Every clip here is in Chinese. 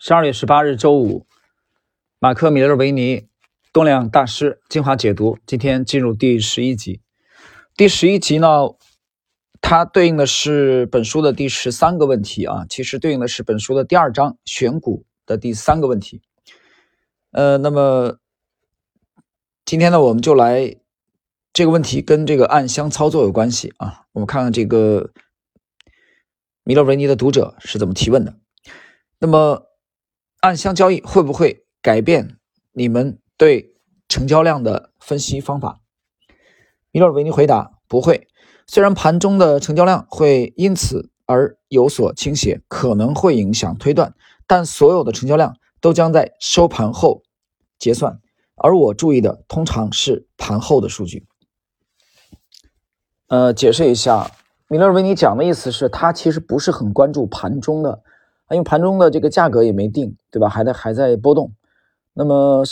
十二月十八日周五，马克·米勒维尼动量大师精华解读。今天进入第十一集。第十一集呢，它对应的是本书的第十三个问题啊，其实对应的是本书的第二章选股的第三个问题。呃，那么今天呢，我们就来这个问题跟这个暗箱操作有关系啊。我们看看这个米勒维尼的读者是怎么提问的。那么。暗箱交易会不会改变你们对成交量的分析方法？米勒维尼回答：不会。虽然盘中的成交量会因此而有所倾斜，可能会影响推断，但所有的成交量都将在收盘后结算。而我注意的通常是盘后的数据。呃，解释一下，米勒维尼讲的意思是他其实不是很关注盘中的。因为盘中的这个价格也没定，对吧？还在还在波动，那么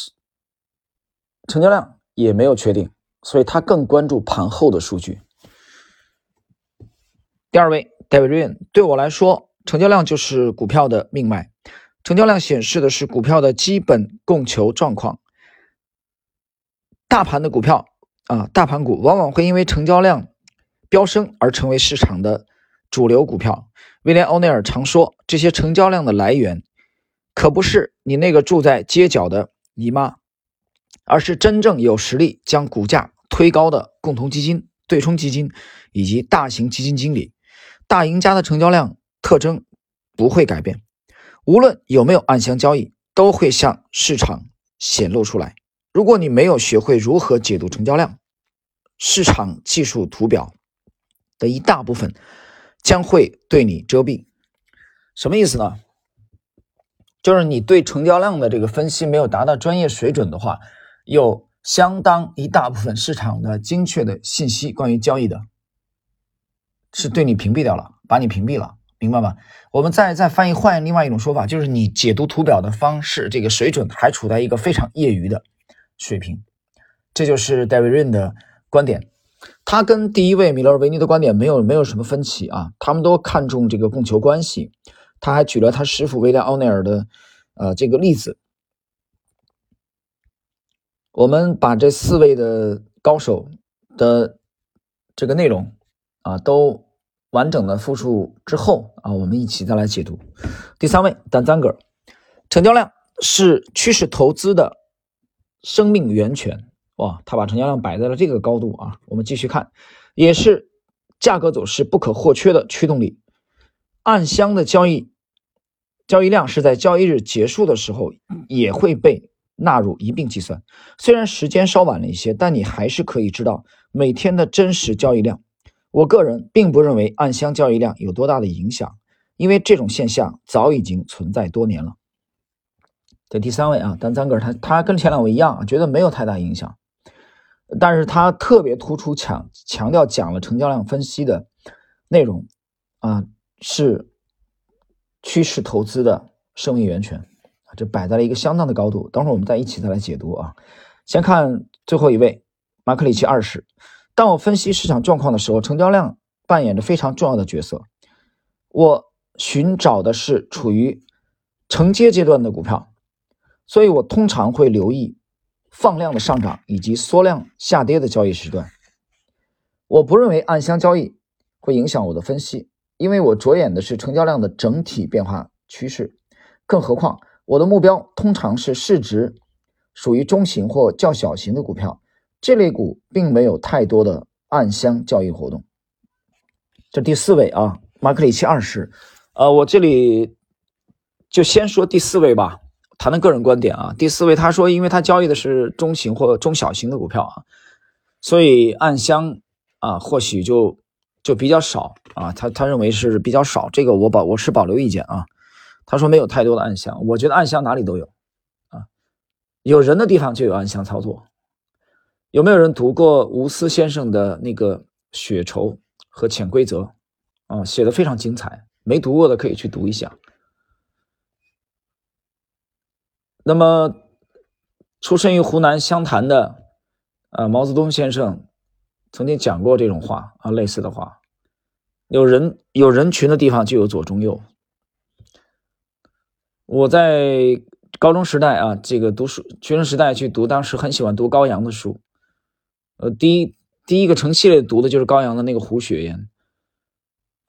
成交量也没有确定，所以他更关注盘后的数据。第二位，David Ryan，对我来说，成交量就是股票的命脉。成交量显示的是股票的基本供求状况。大盘的股票啊，大盘股往往会因为成交量飙升而成为市场的主流股票。威廉·欧内尔常说，这些成交量的来源可不是你那个住在街角的姨妈，而是真正有实力将股价推高的共同基金、对冲基金以及大型基金经理。大赢家的成交量特征不会改变，无论有没有暗箱交易，都会向市场显露出来。如果你没有学会如何解读成交量，市场技术图表的一大部分。将会对你遮蔽，什么意思呢？就是你对成交量的这个分析没有达到专业水准的话，有相当一大部分市场的精确的信息关于交易的，是对你屏蔽掉了，把你屏蔽了，明白吗？我们再再翻译换另外一种说法，就是你解读图表的方式，这个水准还处在一个非常业余的水平，这就是 David Ryan 的观点。他跟第一位米勒维尼的观点没有没有什么分歧啊，他们都看重这个供求关系。他还举了他师傅威廉奥内尔的呃这个例子。我们把这四位的高手的这个内容啊都完整的复述之后啊，我们一起再来解读。第三位丹赞格，成交量是趋势投资的生命源泉。哇，他把成交量摆在了这个高度啊！我们继续看，也是价格走势不可或缺的驱动力。暗箱的交易交易量是在交易日结束的时候也会被纳入一并计算，虽然时间稍晚了一些，但你还是可以知道每天的真实交易量。我个人并不认为暗箱交易量有多大的影响，因为这种现象早已经存在多年了。这第三位啊，丹赞格尔，他他跟前两位一样，觉得没有太大影响。但是他特别突出强强调讲了成交量分析的内容啊，是趋势投资的生命源泉啊，这摆在了一个相当的高度。等会儿我们再一起再来解读啊。先看最后一位马克里奇二世。当我分析市场状况的时候，成交量扮演着非常重要的角色。我寻找的是处于承接阶段的股票，所以我通常会留意。放量的上涨以及缩量下跌的交易时段，我不认为暗箱交易会影响我的分析，因为我着眼的是成交量的整体变化趋势。更何况，我的目标通常是市值属于中型或较小型的股票，这类股并没有太多的暗箱交易活动。这第四位啊，马克里奇二世，呃，我这里就先说第四位吧。谈谈个人观点啊，第四位他说，因为他交易的是中型或中小型的股票啊，所以暗箱啊或许就就比较少啊，他他认为是比较少，这个我保我是保留意见啊。他说没有太多的暗箱，我觉得暗箱哪里都有啊，有人的地方就有暗箱操作。有没有人读过吴思先生的那个《血仇和潜规则》啊？写的非常精彩，没读过的可以去读一下。那么，出生于湖南湘潭的，呃，毛泽东先生曾经讲过这种话啊，类似的话：有人有人群的地方就有左中右。我在高中时代啊，这个读书学生时代去读，当时很喜欢读高阳的书。呃，第一第一个成系列读的就是高阳的那个《胡雪岩》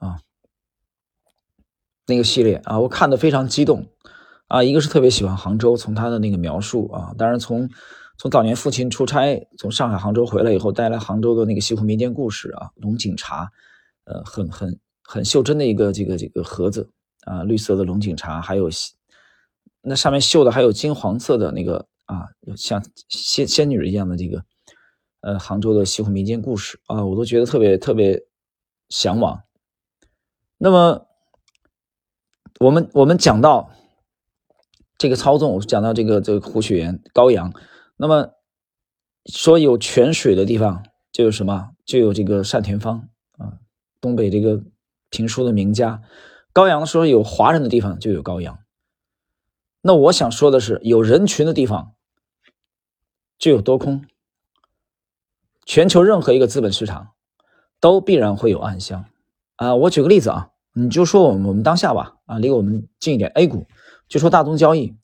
啊，那个系列啊，我看的非常激动啊。一个是特别喜欢杭州，从他的那个描述啊，当然从从早年父亲出差从上海杭州回来以后，带来杭州的那个西湖民间故事啊，龙井茶，呃，很很很袖珍的一个这个这个盒子啊，绿色的龙井茶，还有那上面绣的还有金黄色的那个啊，像仙仙女一样的这个。呃，杭州的西湖民间故事啊，我都觉得特别特别向往。那么，我们我们讲到这个操纵，我讲到这个这个胡雪岩、高阳，那么说有泉水的地方就有什么？就有这个单田芳啊，东北这个评书的名家。高阳说有华人的地方就有高阳。那我想说的是，有人群的地方就有多空。全球任何一个资本市场，都必然会有暗箱，啊，我举个例子啊，你就说我们我们当下吧，啊，离我们近一点，A 股，就说大宗交易，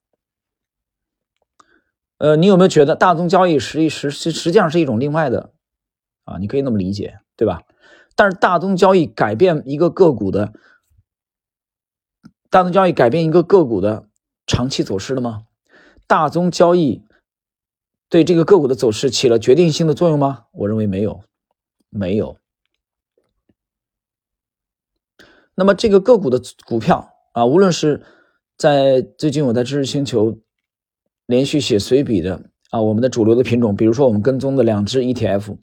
呃，你有没有觉得大宗交易实际实实实际上是一种另外的，啊，你可以那么理解，对吧？但是大宗交易改变一个个股的，大宗交易改变一个个股的长期走势了吗？大宗交易。对这个个股的走势起了决定性的作用吗？我认为没有，没有。那么这个个股的股票啊，无论是在最近我在知识星球连续写随笔的啊，我们的主流的品种，比如说我们跟踪的两只 ETF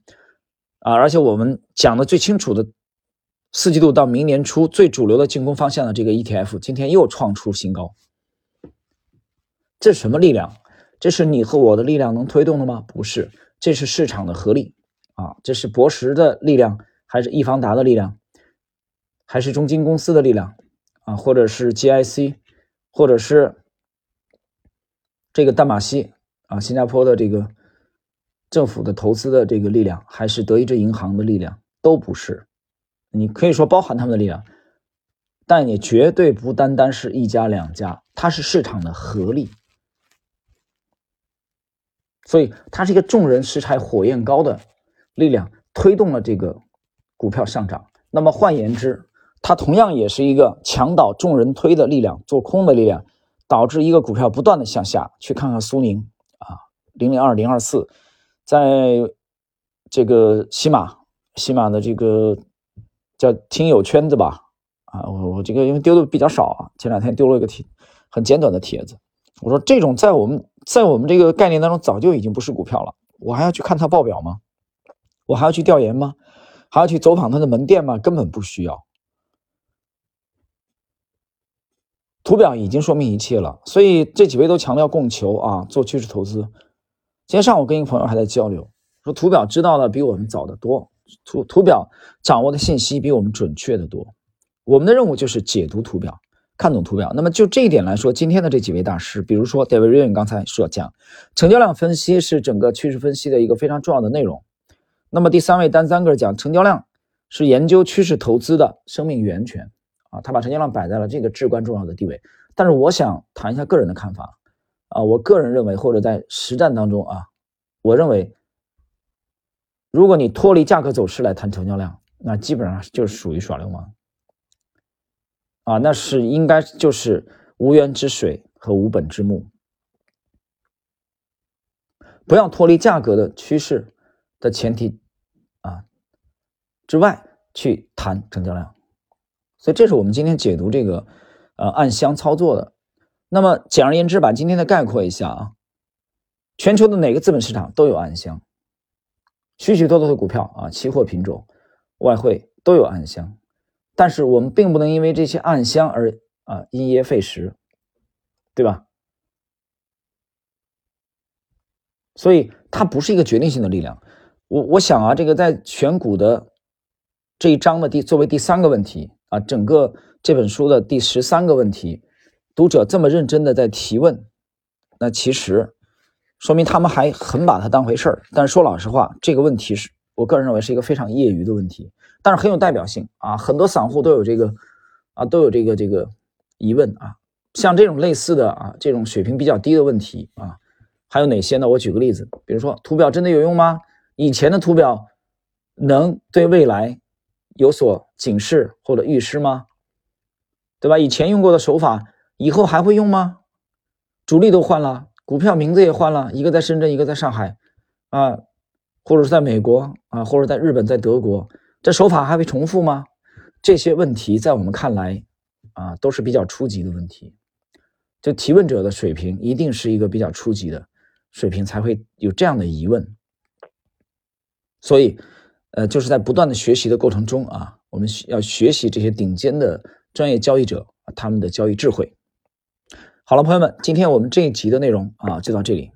啊，而且我们讲的最清楚的四季度到明年初最主流的进攻方向的这个 ETF，今天又创出新高，这是什么力量？这是你和我的力量能推动的吗？不是，这是市场的合力啊！这是博时的力量，还是易方达的力量，还是中金公司的力量啊？或者是 GIC，或者是这个淡马锡啊，新加坡的这个政府的投资的这个力量，还是德意志银行的力量？都不是。你可以说包含他们的力量，但也绝对不单单是一家两家，它是市场的合力。所以它是一个众人拾柴火焰高的力量，推动了这个股票上涨。那么换言之，它同样也是一个墙倒众人推的力量，做空的力量，导致一个股票不断的向下。去看看苏宁啊，零零二零二四，在这个喜马喜马的这个叫听友圈子吧，啊，我我这个因为丢的比较少啊，前两天丢了一个帖，很简短的帖子。我说这种在我们在我们这个概念当中早就已经不是股票了，我还要去看它报表吗？我还要去调研吗？还要去走访它的门店吗？根本不需要，图表已经说明一切了。所以这几位都强调供求啊，做趋势投资。今天上午跟一个朋友还在交流，说图表知道的比我们早得多，图图表掌握的信息比我们准确的多。我们的任务就是解读图表。看懂图表，那么就这一点来说，今天的这几位大师，比如说 David Ryan 刚才说讲，成交量分析是整个趋势分析的一个非常重要的内容。那么第三位 Dan Zanger 讲，成交量是研究趋势投资的生命源泉啊，他把成交量摆在了这个至关重要的地位。但是我想谈一下个人的看法啊，我个人认为，或者在实战当中啊，我认为，如果你脱离价格走势来谈成交量，那基本上就是属于耍流氓。啊，那是应该就是无源之水和无本之木，不要脱离价格的趋势的前提啊之外去谈成交量，所以这是我们今天解读这个呃暗箱操作的。那么简而言之，把今天的概括一下啊，全球的哪个资本市场都有暗箱，许许多多的股票啊，期货品种、外汇都有暗箱。但是我们并不能因为这些暗箱而啊因噎废食，对吧？所以它不是一个决定性的力量。我我想啊，这个在选股的这一章的第作为第三个问题啊，整个这本书的第十三个问题，读者这么认真的在提问，那其实说明他们还很把它当回事儿。但是说老实话，这个问题是我个人认为是一个非常业余的问题。但是很有代表性啊，很多散户都有这个啊，都有这个这个疑问啊。像这种类似的啊，这种水平比较低的问题啊，还有哪些呢？我举个例子，比如说图表真的有用吗？以前的图表能对未来有所警示或者预示吗？对吧？以前用过的手法，以后还会用吗？主力都换了，股票名字也换了，一个在深圳，一个在上海，啊，或者是在美国啊，或者在日本，在德国，这手法还会重复吗？这些问题在我们看来啊，都是比较初级的问题。就提问者的水平一定是一个比较初级的水平，才会有这样的疑问。所以，呃，就是在不断的学习的过程中啊，我们要学习这些顶尖的专业交易者他们的交易智慧。好了，朋友们，今天我们这一集的内容啊，就到这里。